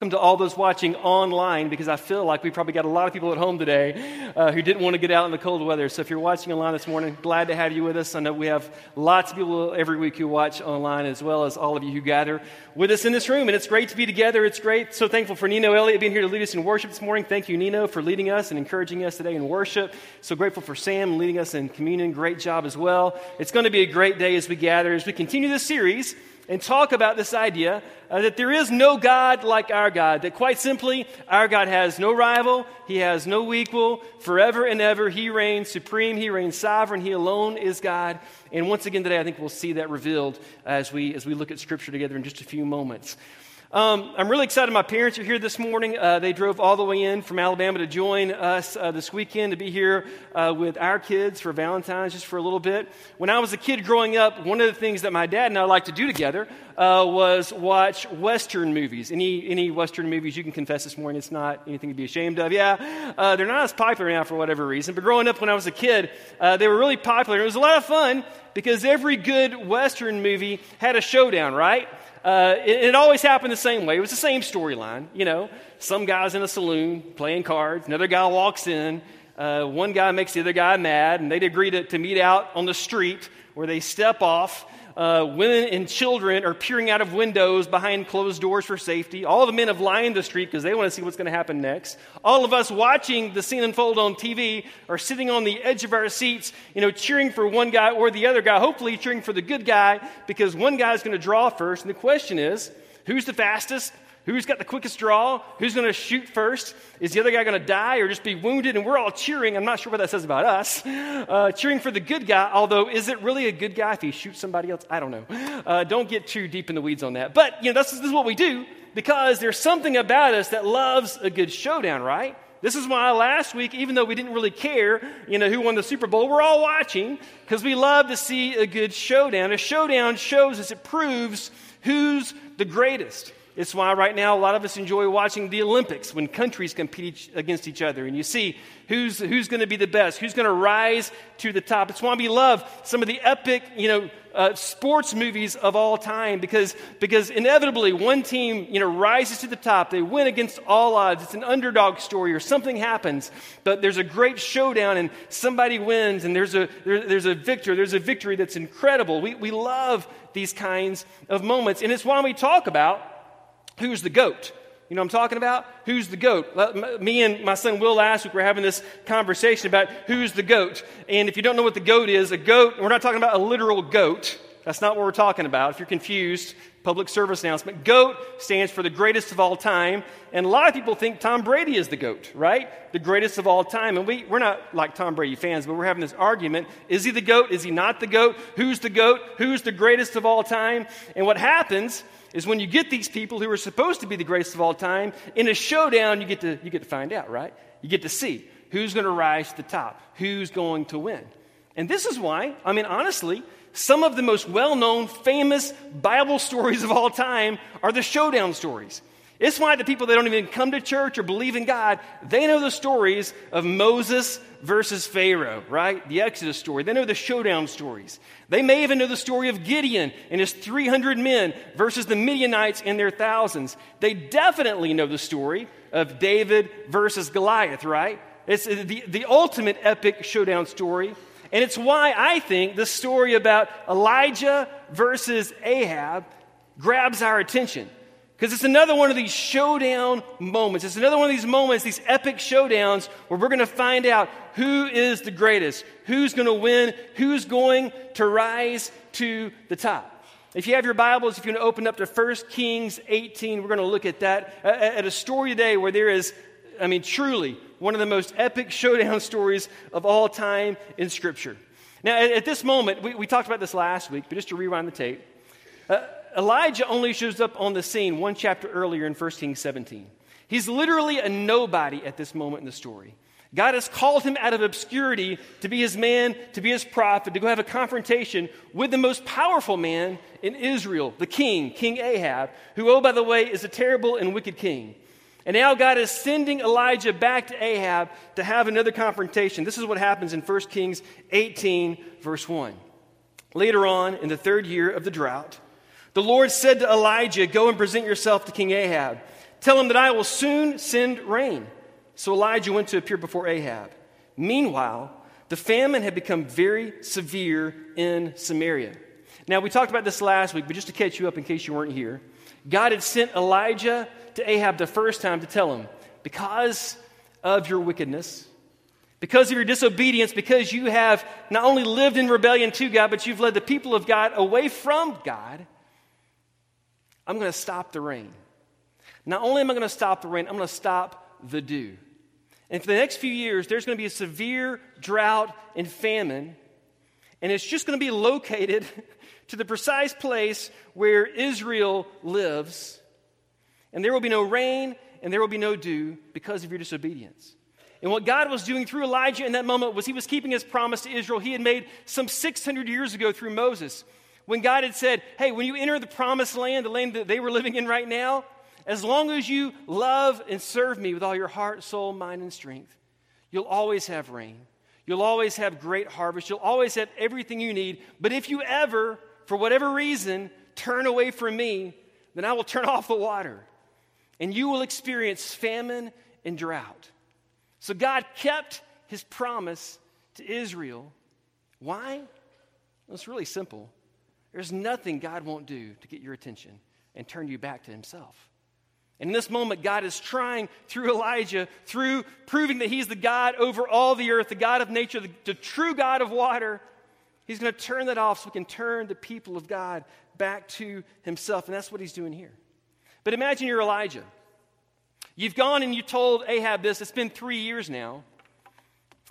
Welcome to all those watching online because I feel like we probably got a lot of people at home today uh, who didn't want to get out in the cold weather. So if you're watching online this morning, glad to have you with us. I know we have lots of people every week who watch online as well as all of you who gather with us in this room. And it's great to be together. It's great. So thankful for Nino Elliott being here to lead us in worship this morning. Thank you, Nino, for leading us and encouraging us today in worship. So grateful for Sam leading us in communion. Great job as well. It's going to be a great day as we gather, as we continue this series and talk about this idea uh, that there is no God like our God. That quite simply, our God has no rival, He has no equal. Forever and ever, He reigns supreme, He reigns sovereign, He alone is God. And once again today, I think we'll see that revealed as we, as we look at Scripture together in just a few moments. Um, I'm really excited. My parents are here this morning. Uh, they drove all the way in from Alabama to join us uh, this weekend to be here uh, with our kids for Valentine's just for a little bit. When I was a kid growing up, one of the things that my dad and I liked to do together uh, was watch Western movies. Any, any Western movies you can confess this morning, it's not anything to be ashamed of. Yeah, uh, they're not as popular now for whatever reason, but growing up when I was a kid, uh, they were really popular. It was a lot of fun because every good Western movie had a showdown, right? Uh, it, it, always happened the same way. It was the same storyline. You know, some guy's in a saloon playing cards, another guy walks in, uh, one guy makes the other guy mad, and they'd agree to, to meet out on the street where they step off uh, women and children are peering out of windows behind closed doors for safety. All the men have lined the street because they want to see what's going to happen next. All of us watching the scene unfold on TV are sitting on the edge of our seats, you know, cheering for one guy or the other guy, hopefully cheering for the good guy because one guy is going to draw first. And the question is, who's the fastest? Who's got the quickest draw? Who's going to shoot first? Is the other guy going to die or just be wounded? And we're all cheering. I'm not sure what that says about us. Uh, cheering for the good guy, although, is it really a good guy if he shoots somebody else? I don't know. Uh, don't get too deep in the weeds on that. But, you know, this is, this is what we do because there's something about us that loves a good showdown, right? This is why last week, even though we didn't really care, you know, who won the Super Bowl, we're all watching because we love to see a good showdown. A showdown shows us, it proves who's the greatest. It's why right now a lot of us enjoy watching the Olympics when countries compete each, against each other and you see who's, who's going to be the best, who's going to rise to the top. It's why we love some of the epic, you know, uh, sports movies of all time because, because inevitably one team, you know, rises to the top. They win against all odds. It's an underdog story or something happens, but there's a great showdown and somebody wins and there's a, there, there's a victor. There's a victory that's incredible. We, we love these kinds of moments and it's why we talk about Who's the goat? You know I'm talking about? Who's the goat? Me and my son Will last week were having this conversation about who's the goat. And if you don't know what the goat is, a goat, we're not talking about a literal goat. That's not what we're talking about. If you're confused, public service announcement. GOAT stands for the greatest of all time. And a lot of people think Tom Brady is the GOAT, right? The greatest of all time. And we, we're not like Tom Brady fans, but we're having this argument. Is he the GOAT? Is he not the GOAT? Who's the GOAT? Who's the greatest of all time? And what happens is when you get these people who are supposed to be the greatest of all time, in a showdown, you get to, you get to find out, right? You get to see who's going to rise to the top, who's going to win. And this is why, I mean, honestly, some of the most well known, famous Bible stories of all time are the showdown stories. It's why the people that don't even come to church or believe in God, they know the stories of Moses versus Pharaoh, right? The Exodus story. They know the showdown stories. They may even know the story of Gideon and his 300 men versus the Midianites and their thousands. They definitely know the story of David versus Goliath, right? It's the, the ultimate epic showdown story. And it's why I think the story about Elijah versus Ahab grabs our attention. Because it's another one of these showdown moments. It's another one of these moments, these epic showdowns, where we're going to find out who is the greatest, who's going to win, who's going to rise to the top. If you have your Bibles, if you're going to open up to 1 Kings 18, we're going to look at that, at a story today where there is, I mean, truly one of the most epic showdown stories of all time in Scripture. Now, at, this moment, we, we talked about this last week, but just to rewind the tape. Uh, Elijah only shows up on the scene one chapter earlier in 1 Kings 17. He's literally a nobody at this moment in the story. God has called him out of obscurity to be his man, to be his prophet, to go have a confrontation with the most powerful man in Israel, the king, King Ahab, who, oh, by the way, is a terrible and wicked king. And now God is sending Elijah back to Ahab to have another confrontation. This is what happens in 1 Kings 18, verse 1. Later on, in the third year of the drought, the Lord said to Elijah, Go and present yourself to King Ahab. Tell him that I will soon send rain. So Elijah went to appear before Ahab. Meanwhile, the famine had become very severe in Samaria. Now, we talked about this last week, but just to catch you up in case you weren't here, God had sent Elijah to Ahab the first time to tell him, because of your wickedness, because of your disobedience, because you have not only lived in rebellion to God, but you've led the people of God away from God, I'm going to stop the rain. Not only am I going to stop the rain, I'm going to stop the dew. And for the next few years, there's going to be a severe drought and famine, and it's just going to be located to the precise place where Israel lives, and there will be no rain and there will be no dew because of your disobedience. And what God was doing through Elijah in that moment was he was keeping his promise to Israel he had made some 600 years ago through Moses. When God had said, Hey, when you enter the promised land, the land that they were living in right now, as long as you love and serve me with all your heart, soul, mind, and strength, you'll always have rain. You'll always have great harvest. You'll always have everything you need. But if you ever, for whatever reason, turn away from me, then I will turn off the water. And you will experience famine and drought. So God kept his promise to Israel. Why? Well, it's really simple. There's nothing God won't do to get your attention and turn you back to himself. And in this moment, God is trying through Elijah, through proving that He's the God over all the earth, the God of nature, the, the true God of water. He's going to turn that off so we can turn the people of God back to Himself. And that's what He's doing here. But imagine you're Elijah. You've gone and you told Ahab this. It's been three years now.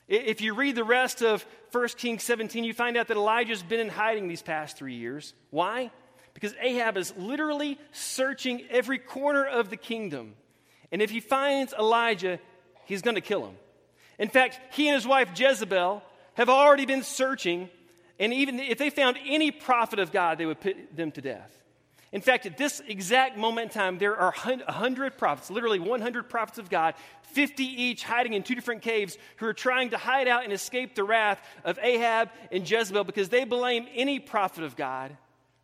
If you read the rest of 1 Kings 17, you find out that Elijah's been in hiding these past three years. Why? because Ahab is literally searching every corner of the kingdom. And if he finds Elijah, he's going to kill him. In fact, he and his wife Jezebel have already been searching, and even if they found any prophet of God, they would put them to death. In fact, at this exact moment in time, there are 100 prophets, literally 100 prophets of God, 50 each hiding in two different caves, who are trying to hide out and escape the wrath of Ahab and Jezebel because they blame any prophet of God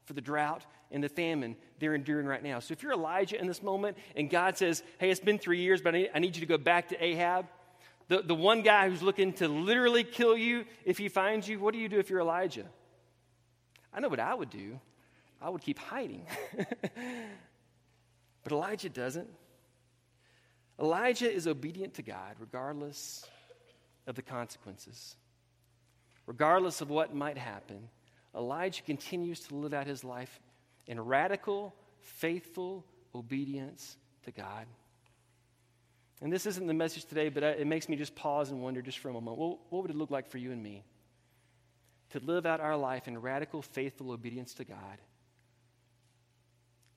for the drought and the famine they're enduring right now. So if you're Elijah in this moment and God says, hey, it's been three years, but I need, you to go back to Ahab, the, the one guy who's looking to literally kill you if he finds you, what do you do if you're Elijah? I know what I would do. I would keep hiding. but Elijah doesn't. Elijah is obedient to God regardless of the consequences, regardless of what might happen. Elijah continues to live out his life in radical, faithful obedience to God. And this isn't the message today, but it makes me just pause and wonder just for a moment what, would it look like for you and me to live out our life in radical, faithful obedience to God,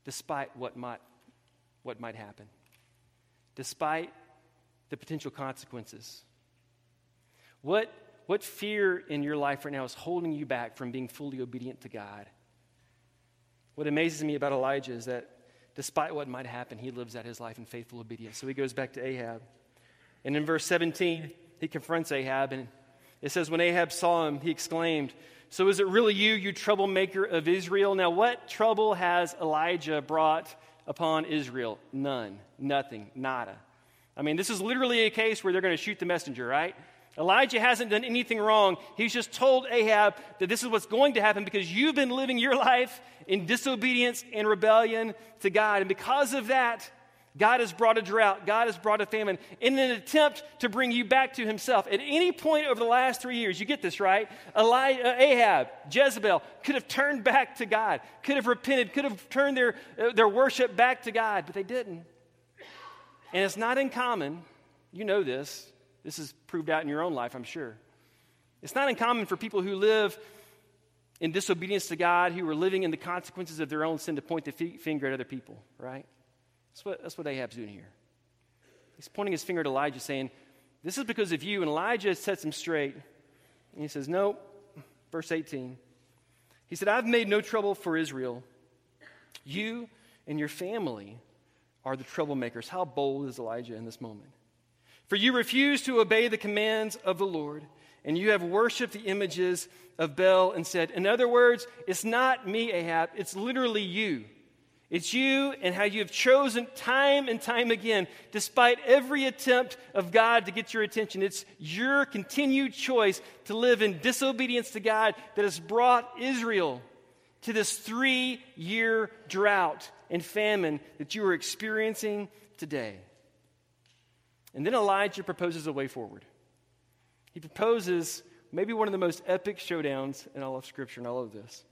despite what might, what might happen, despite the potential consequences? What what fear in your life right now is holding you back from being fully obedient to God? What amazes me about Elijah is that despite what might happen, he lives out his life in faithful obedience. So he goes back to Ahab. And in verse 17, he confronts Ahab, and it says, When Ahab saw him, he exclaimed, So is it really you, you troublemaker of Israel? Now, what trouble has Elijah brought upon Israel? None, nothing, nada. I mean, this is literally a case where they're going to shoot the messenger, right? Elijah hasn't done anything wrong. He's just told Ahab that this is what's going to happen because you've been living your life in disobedience and rebellion to God. And because of that, God has brought a drought. God has brought a famine in an attempt to bring you back to himself. At any point over the last three years, you get this right? Uh, Ahab, Jezebel could have turned back to God, could have repented, could have turned their, uh, their worship back to God, but they didn't. And it's not uncommon, you know this, this is proved out in your own life, I'm sure. It's not uncommon for people who live in disobedience to God, who are living in the consequences of their own sin, to point the finger at other people, right? That's what, that's what Ahab's doing here. He's pointing his finger at Elijah, saying, This is because of you. And Elijah sets him straight. And he says, No. Verse 18. He said, I've made no trouble for Israel. You and your family are the troublemakers. How bold is Elijah in this moment? For you refuse to obey the commands of the Lord, and you have worshiped the images of Baal and said, In other words, it's not me, Ahab, it's literally you. It's you and how you have chosen time and time again, despite every attempt of God to get your attention. It's your continued choice to live in disobedience to God that has brought Israel to this three year drought and famine that you are experiencing today. And then Elijah proposes a way forward. He proposes maybe one of the most epic showdowns in all of Scripture and all of this.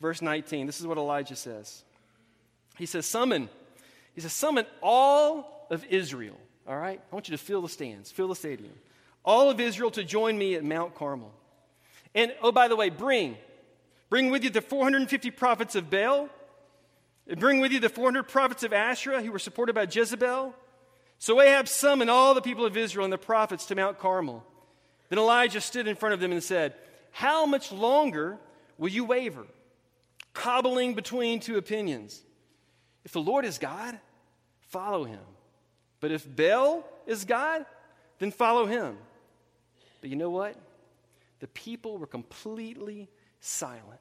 Verse 19, this is what Elijah says. He says, Summon. He says, Summon all of Israel. All right? I want you to fill the stands, fill the stadium. All of Israel to join me at Mount Carmel. And oh, by the way, bring. Bring with you the 450 prophets of Baal. Bring with you the 400 prophets of Asherah who were supported by Jezebel. So Ahab summoned all the people of Israel and the prophets to Mount Carmel. Then Elijah stood in front of them and said, How much longer will you waver, cobbling between two opinions? If the Lord is God, follow him. But if Baal is God, then follow him. But you know what? The people were completely silent.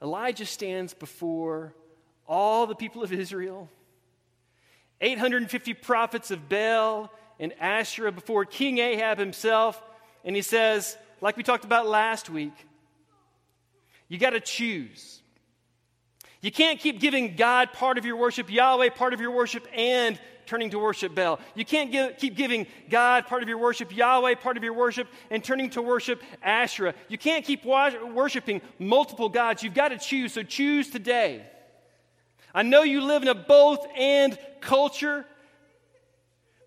Elijah stands before all the people of Israel, 850 prophets of Baal and Asherah before King Ahab himself, and he says, like we talked about last week, you got to choose. You can't keep giving God part of your worship, Yahweh part of your worship, and turning to worship Baal. You can't give, keep giving God part of your worship, Yahweh part of your worship, and turning to worship Asherah. You can't keep worshiping multiple gods. You've got to choose, so choose today. I know you live in a both and culture,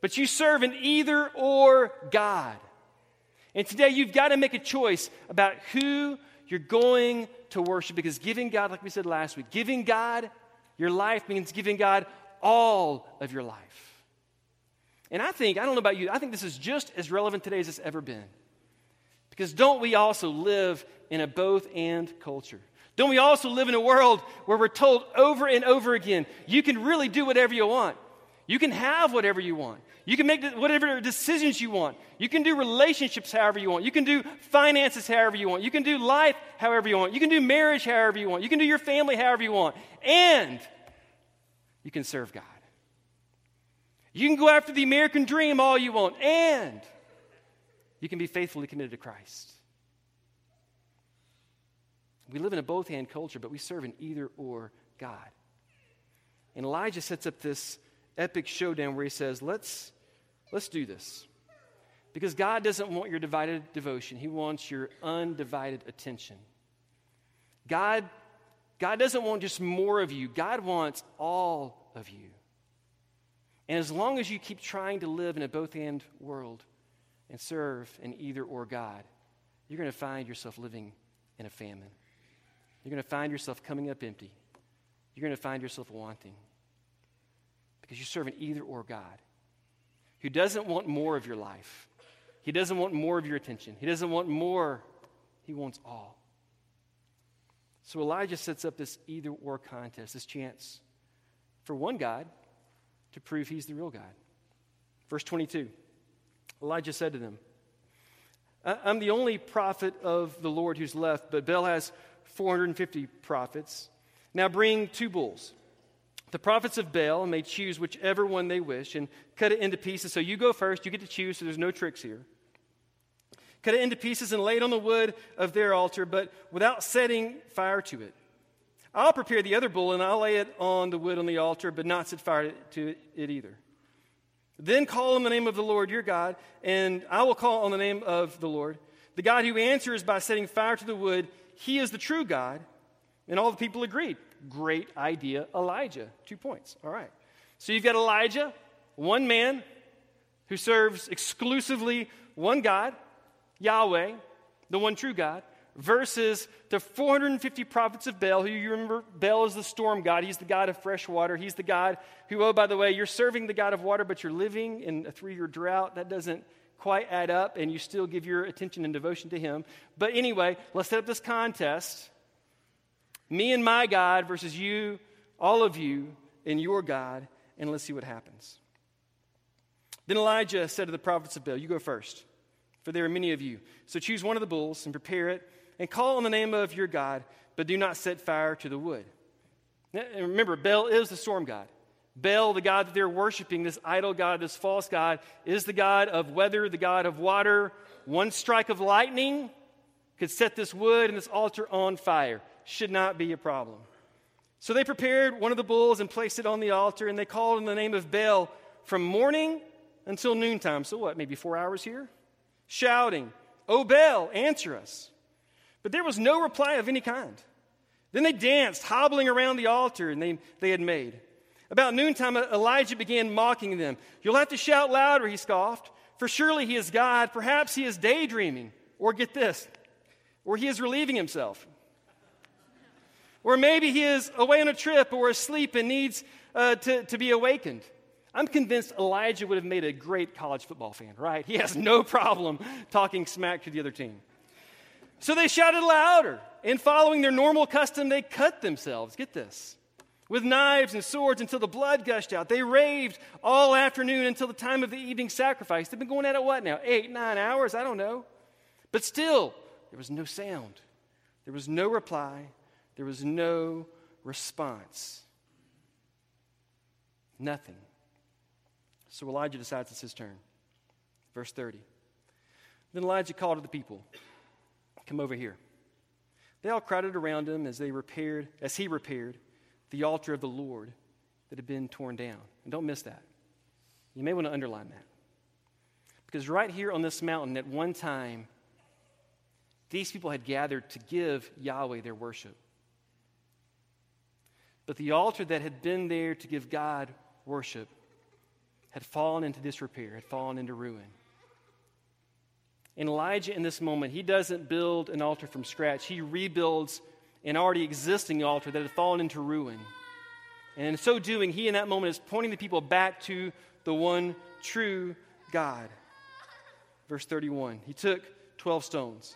but you serve an either or God. And today you've got to make a choice about who you're going to worship because giving God, like we said last week, giving God your life means giving God all of your life. And I think, I don't know about you, I think this is just as relevant today as it's ever been. Because don't we also live in a both and culture? Don't we also live in a world where we're told over and over again, you can really do whatever you want? You can have whatever you want. You can make whatever decisions you want. You can do relationships however you want. You can do finances however you want. You can do life however you want. You can do marriage however you want. You can do your family however you want. And you can serve God. You can go after the American dream all you want. And you can be faithfully committed to Christ. We live in a both hand culture, but we serve an either or God. And Elijah sets up this epic showdown where he says, Let's Let's do this. Because God doesn't want your divided devotion, He wants your undivided attention. God, God doesn't want just more of you, God wants all of you. And as long as you keep trying to live in a both and world and serve an either or God, you're going to find yourself living in a famine. You're going to find yourself coming up empty. You're going to find yourself wanting because you serve an either or God who doesn't want more of your life. He doesn't want more of your attention. He doesn't want more, he wants all. So Elijah sets up this either or contest, this chance for one God to prove he's the real God. Verse 22 Elijah said to them, I'm the only prophet of the Lord who's left, but Baal has 450 prophets. Now bring two bulls. The prophets of Baal may choose whichever one they wish and cut it into pieces. So you go first, you get to choose, so there's no tricks here. Cut it into pieces and lay it on the wood of their altar, but without setting fire to it. I'll prepare the other bull and I'll lay it on the wood on the altar, but not set fire to it either. Then call on the name of the Lord your God, and I will call on the name of the Lord. The God who answers by setting fire to the wood, he is the true God. And all the people agreed. Great idea, Elijah. Two points. All right. So you've got Elijah, one man who serves exclusively one God, Yahweh, the one true God, versus the 450 prophets of Baal, who you remember, Baal is the storm god. He's the God of fresh water. He's the God who, oh, by the way, you're serving the God of water, but you're living in a three year drought. That doesn't quite add up, and you still give your attention and devotion to him. But anyway, let's set up this contest. Me and my God versus you, all of you, and your God, and let's see what happens. Then Elijah said to the prophets of Baal, You go first, for there are many of you. So choose one of the bulls and prepare it, and call on the name of your God, but do not set fire to the wood. And remember, Baal is the storm god. Baal, the god that they're worshiping, this idol god, this false god, is the god of weather, the god of water. One strike of lightning could set this wood and this altar on fire. Should not be a problem. So they prepared one of the bulls and placed it on the altar, and they called in the name of Baal from morning until noontime. So what, maybe four hours here? Shouting, O Baal, answer us. But there was no reply of any kind. Then they danced, hobbling around the altar and they, they had made. About noontime, Elijah began mocking them. You'll have to shout louder, he scoffed, for surely he is God. Perhaps he is daydreaming. Or get this, or he is relieving himself. Or maybe he is away on a trip or asleep and needs uh, to, to be awakened. I'm convinced Elijah would have made a great college football fan, right? He has no problem talking smack to the other team. So they shouted louder, and following their normal custom, they cut themselves. Get this. With knives and swords until the blood gushed out. They raved all afternoon until the time of the evening sacrifice. They've been going at it what now? Eight, nine hours? I don't know. But still, there was no sound. There was no reply. There was no response. Nothing. So Elijah decides it's his turn. Verse 30. Then Elijah called to the people, Come over here. They all crowded around him as they repaired, as he repaired the altar of the Lord that had been torn down. And don't miss that. You may want to underline that. Because right here on this mountain, at one time, these people had gathered to give Yahweh their worship. But the altar that had been there to give God worship had fallen into disrepair, had fallen into ruin. And Elijah, in this moment, he doesn't build an altar from scratch. He rebuilds an already existing altar that had fallen into ruin. And in so doing, he, in that moment, is pointing the people back to the one true God. Verse 31 He took 12 stones,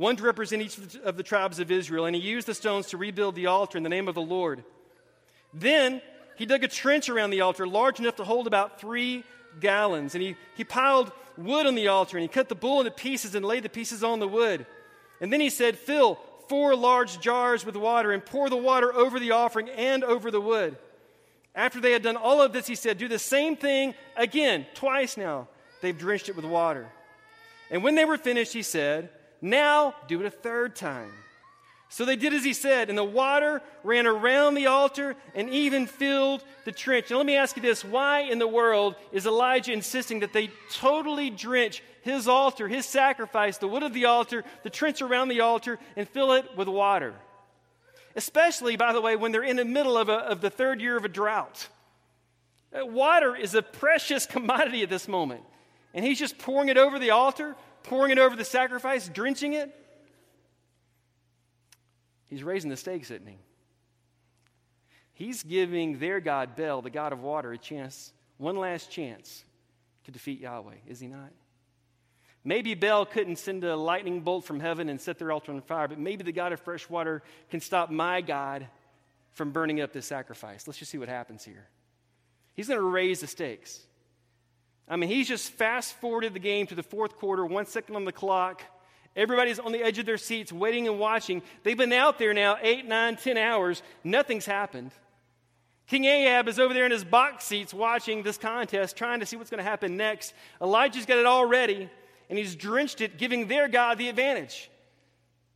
one to represent each of the tribes of Israel, and he used the stones to rebuild the altar in the name of the Lord. Then he dug a trench around the altar large enough to hold about three gallons. And he, he piled wood on the altar and he cut the bull into pieces and laid the pieces on the wood. And then he said, Fill four large jars with water and pour the water over the offering and over the wood. After they had done all of this, he said, Do the same thing again, twice now. They've drenched it with water. And when they were finished, he said, Now do it a third time. So they did as he said, and the water ran around the altar and even filled the trench. Now, let me ask you this why in the world is Elijah insisting that they totally drench his altar, his sacrifice, the wood of the altar, the trench around the altar, and fill it with water? Especially, by the way, when they're in the middle of, a, of the third year of a drought. Water is a precious commodity at this moment. And he's just pouring it over the altar, pouring it over the sacrifice, drenching it. He's raising the stakes, isn't he? He's giving their God, Baal, the God of water, a chance, one last chance to defeat Yahweh, is he not? Maybe Baal couldn't send a lightning bolt from heaven and set their altar on fire, but maybe the God of fresh water can stop my God from burning up this sacrifice. Let's just see what happens here. He's going to raise the stakes. I mean, he's just fast forwarded the game to the fourth quarter, one second on the clock. Everybody's on the edge of their seats waiting and watching. They've been out there now eight, nine, ten hours. Nothing's happened. King Ahab is over there in his box seats watching this contest, trying to see what's going to happen next. Elijah's got it all ready, and he's drenched it, giving their God the advantage.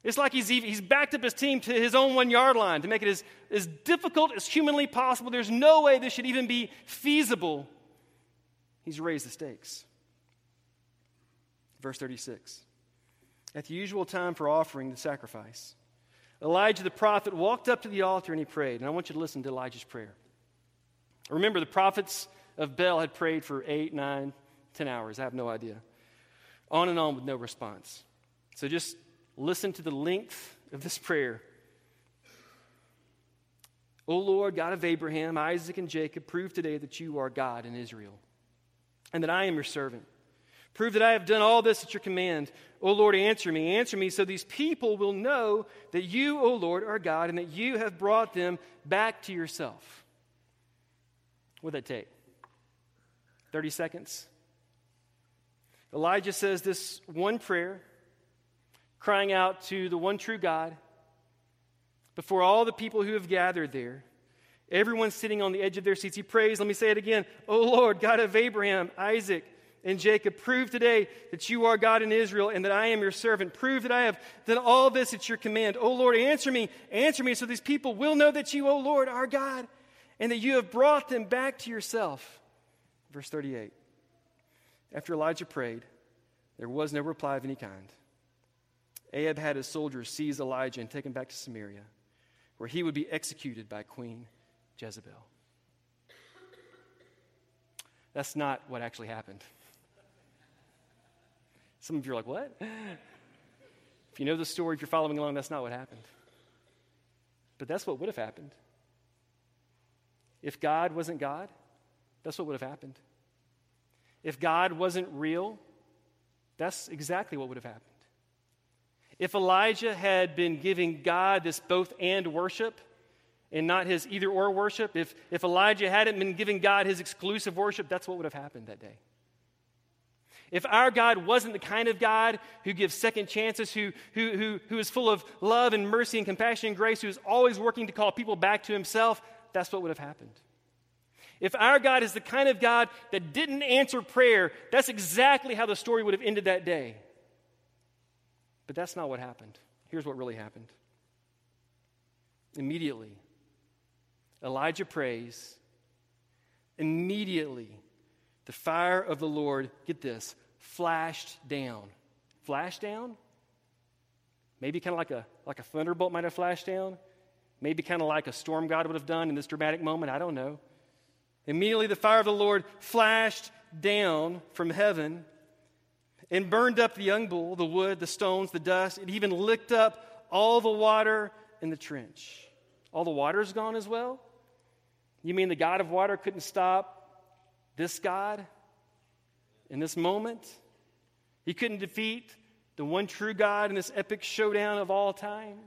It's like he's, he's backed up his team to his own one yard line to make it as, as difficult as humanly possible. There's no way this should even be feasible. He's raised the stakes. Verse 36 at the usual time for offering the sacrifice. Elijah the prophet walked up to the altar and he prayed. And I want you to listen to Elijah's prayer. Remember, the prophets of Baal had prayed for eight, nine, ten hours. I have no idea. On and on with no response. So just listen to the length of this prayer. O Lord, God of Abraham, Isaac, and Jacob, prove today that you are God in Israel and that I am your servant. Prove that I have done all this at your command. O Lord, answer me. Answer me so these people will know that you, O Lord, are God and that you have brought them back to yourself. What would that take? 30 seconds? Elijah says this one prayer, crying out to the one true God. before all the people who have gathered there. Everyone sitting on the edge of their seats. He prays, let me say it again. O Lord, God of Abraham, Isaac, and Jacob, prove today that you are God in Israel and that I am your servant. Prove that I have done all this at your command. O Lord, answer me, answer me, so these people will know that you, O Lord, are God, and that you have brought them back to yourself. Verse 38. After Elijah prayed, there was no reply of any kind. Ahab had his soldiers seize Elijah and take him back to Samaria, where he would be executed by Queen Jezebel. That's not what actually happened. Some of you are like, what? If you know the story, if you're following along, that's not what happened. But that's what would have happened. If God wasn't God, that's what would have happened. If God wasn't real, that's exactly what would have happened. If Elijah had been giving God this both and worship and not his either or worship, if, if Elijah hadn't been giving God his exclusive worship, that's what would have happened that day. If our God wasn't the kind of God who gives second chances, who, who, who, who is full of love and mercy and compassion and grace, who is always working to call people back to himself, that's what would have happened. If our God is the kind of God that didn't answer prayer, that's exactly how the story would have ended that day. But that's not what happened. Here's what really happened. Immediately, Elijah prays. Immediately, the fire of the Lord, get this, flashed down. Flashed down? Maybe kind of like a, like a thunderbolt might have flashed down. Maybe kind of like a storm God would have done in this dramatic moment. I don't know. Immediately, the fire of the Lord flashed down from heaven and burned up the young bull, the wood, the stones, the dust. It even licked up all the water in the trench. All the water's gone as well? You mean the God of water couldn't stop this God in this moment? He couldn't defeat the one true God in this epic showdown of all time?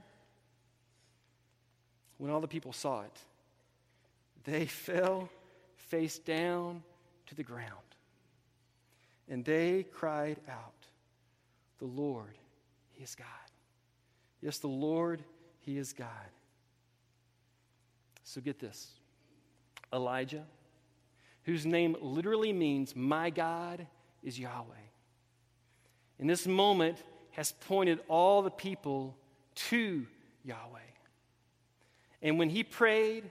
When all the people saw it, they fell face down to the ground. And they cried out, The Lord, He is God. Yes, the Lord, He is God. So get this Elijah, whose name literally means, My God is Yahweh, in this moment has pointed all the people to Yahweh. And when he prayed,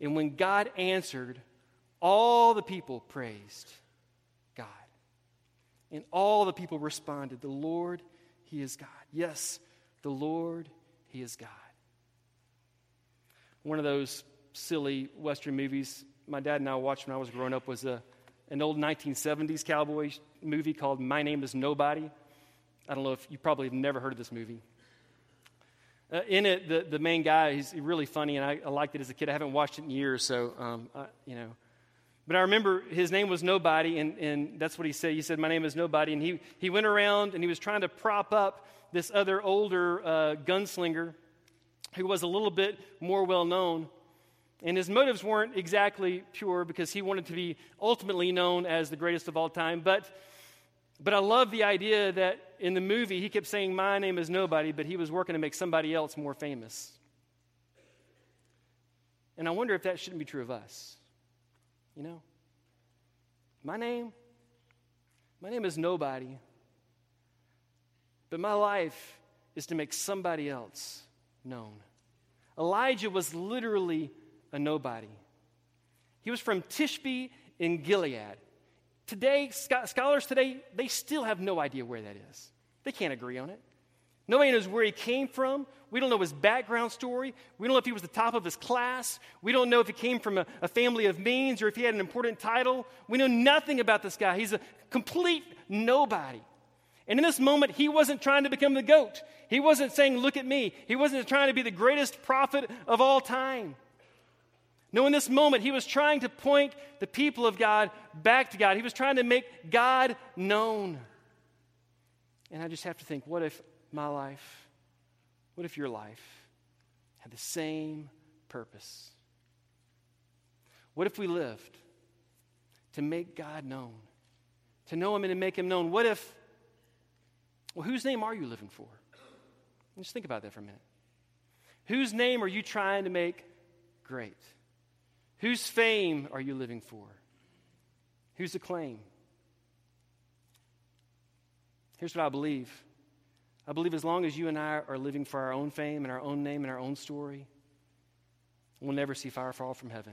and when God answered, all the people praised God. And all the people responded, The Lord, He is God. Yes, the Lord, He is God. One of those silly Western movies my dad and I watched when I was growing up was a, an old 1970s cowboy movie called My Name is Nobody. I don't know if you probably have never heard of this movie. Uh, in it, the, the main guy, he's really funny, and I, I liked it as a kid. I haven't watched it in years, so, um, I, you know, but I remember his name was Nobody, and, and that's what he said. He said, My name is Nobody. And he, he went around and he was trying to prop up this other older uh, gunslinger who was a little bit more well known. And his motives weren't exactly pure because he wanted to be ultimately known as the greatest of all time. But, but I love the idea that in the movie he kept saying, My name is Nobody, but he was working to make somebody else more famous. And I wonder if that shouldn't be true of us. You know? My name, my name is nobody. But my life is to make somebody else known. Elijah was literally a nobody. He was from Tishbe in Gilead. Today, scholars today, they still have no idea where that is. They can't agree on it. Nobody knows where he came from. We don't know his background story. We don't know if he was the top of his class. We don't know if he came from a, a, family of means or if he had an important title. We know nothing about this guy. He's a complete nobody. And in this moment, he wasn't trying to become the goat. He wasn't saying, Look at me. He wasn't trying to be the greatest prophet of all time. No, in this moment, he was trying to point the people of God back to God. He was trying to make God known. And I just have to think, what if my life, what if your life had the same purpose? What if we lived to make God known, to know Him and to make Him known? What if, well, whose name are you living for? Just think about that for a minute. Whose name are you trying to make great? Whose fame are you living for? Whose acclaim? Here's what I believe I believe as long as you and I are living for our own fame and our own name and our own story, we'll never see fire fall from heaven.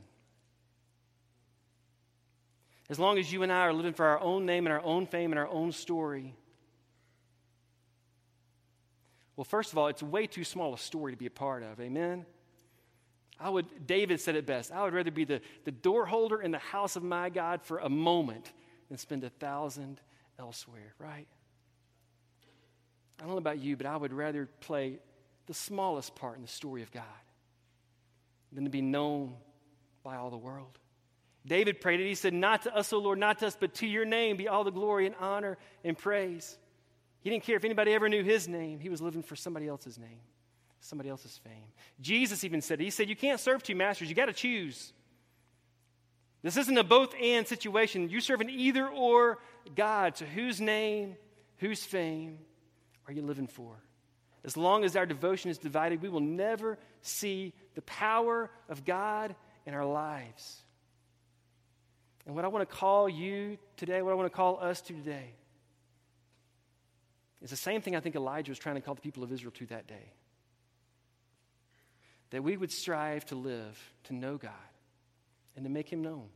As long as you and I are living for our own name and our own fame and our own story, well, first of all, it's way too small a story to be a part of. Amen? I would, David said it best I would rather be the, the door holder in the house of my God for a moment than spend a thousand elsewhere, right? I don't know about you, but I would rather play the smallest part in the story of God than to be known by all the world. David prayed it. He said, Not to us, O Lord, not to us, but to your name be all the glory and honor and praise. He didn't care if anybody ever knew his name, he was living for somebody else's name, somebody else's fame. Jesus even said, He said, You can't serve two masters, you got to choose. This isn't a both and situation. You serve an either or God. So, whose name, whose fame are you living for? As long as our devotion is divided, we will never see the power of God in our lives. And what I want to call you today, what I want to call us to today, is the same thing I think Elijah was trying to call the people of Israel to that day. That we would strive to live, to know God, and to make Him known.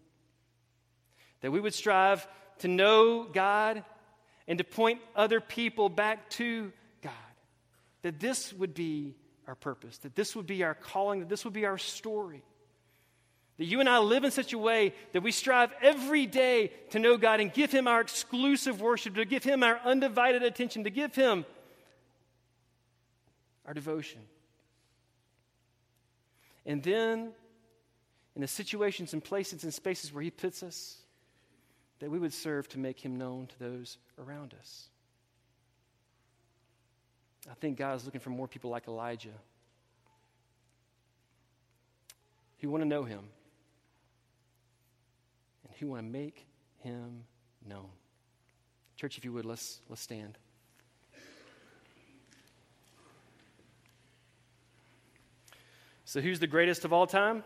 That we would strive to know God and to point other people back to God. That this would be our purpose, that this would be our calling, that this would be our story. That you and I live in such a way that we strive every day to know God and give Him our exclusive worship, to give Him our undivided attention, to give Him our devotion. And then, in the situations and places and spaces where He puts us, that we would serve to make Him known to those around us. I think God is looking for more people like Elijah who want to know Him and who want to make him known. Church, if you would, let's, let's stand. So, who's the greatest of all time?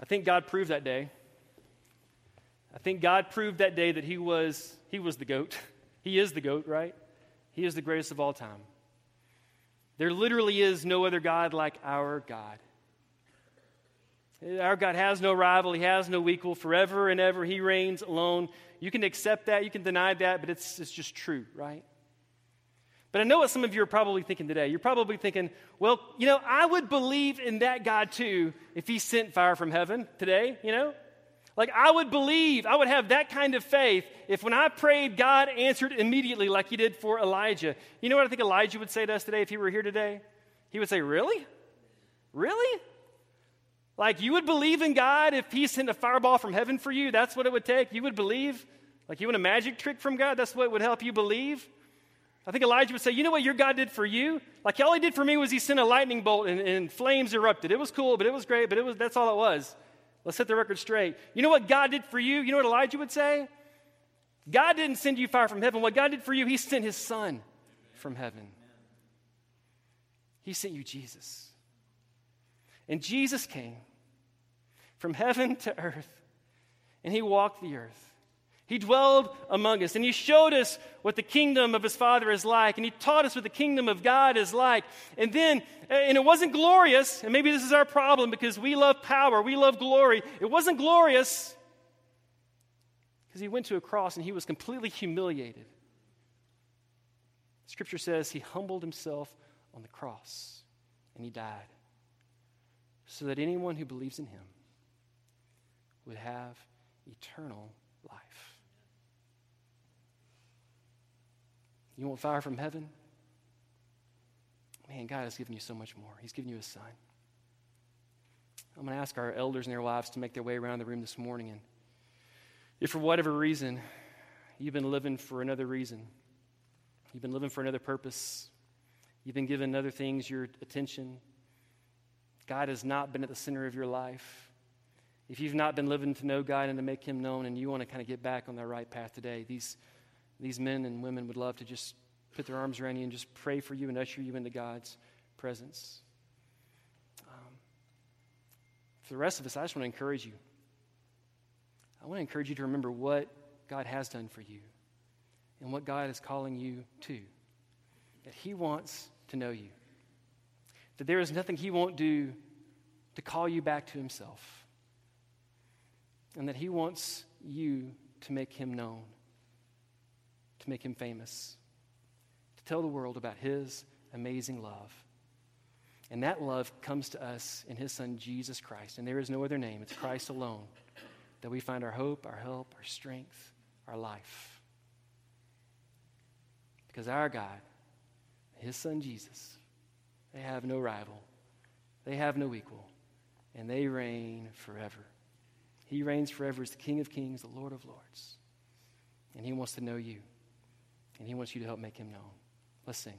I think God proved that day. I think God proved that day that he was, he was the goat. He is the goat, right? He is the greatest of all time. There literally is no other God like our God. Our God has no rival, He has no equal. Forever and ever, He reigns alone. You can accept that, you can deny that, but it's, it's just true, right? But I know what some of you are probably thinking today. You're probably thinking, well, you know, I would believe in that God too if He sent fire from heaven today, you know? Like, I would believe, I would have that kind of faith if when I prayed, God answered immediately like He did for Elijah. You know what I think Elijah would say to us today if he were here today? He would say, Really? Really? Like, you would believe in God if He sent a fireball from heaven for you? That's what it would take? You would believe? Like, you want a magic trick from God? That's what would help you believe? I think Elijah would say, You know what your God did for you? Like, all He did for me was He sent a lightning bolt and, and flames erupted. It was cool, but it was great, but it was, that's all it was. Let's set the record straight. You know what God did for you? You know what Elijah would say? God didn't send you fire from heaven. What God did for you, He sent His Son from heaven. He sent you Jesus. And Jesus came from heaven to earth, and he walked the earth. He dwelled among us, and he showed us what the kingdom of his Father is like, and he taught us what the kingdom of God is like. And then, uh, and it wasn't glorious, and maybe this is our problem because we love power, we love glory. It wasn't glorious because he went to a cross and he was completely humiliated. Scripture says he humbled himself on the cross and he died so that anyone who believes in him would have eternal life. You want fire from heaven? Man, God has given you so much more. He's given you a son. I'm going to ask our elders and their wives to make their way around the room this morning. And if for whatever reason you've been living for another reason, you've been living for another purpose, you've been giving other things your attention, God has not been at the center of your life. If you've not been living to know God and to make Him known, and you want to kind of get back on the right path today, these, these men and women would love to just put their arms around you and just pray for you and usher you into God's presence. Um, for the rest of us, I just want to encourage you. I want to encourage you to remember what God has done for you and what God is calling you to. That He wants to know you. That there is nothing He won't do to call you back to Himself. And that He wants you to make Him known, to make Him famous, to tell the world about His amazing love. And that love comes to us in His Son, Jesus Christ. And there is no other name, it's Christ alone, that we find our hope, our help, our strength, our life. Because our God, His Son Jesus, they have no rival, they have no equal, and they reign forever. He reigns forever as the King of kings, the Lord of lords. And He wants to know you, and He wants you to help make Him known. Let's sing.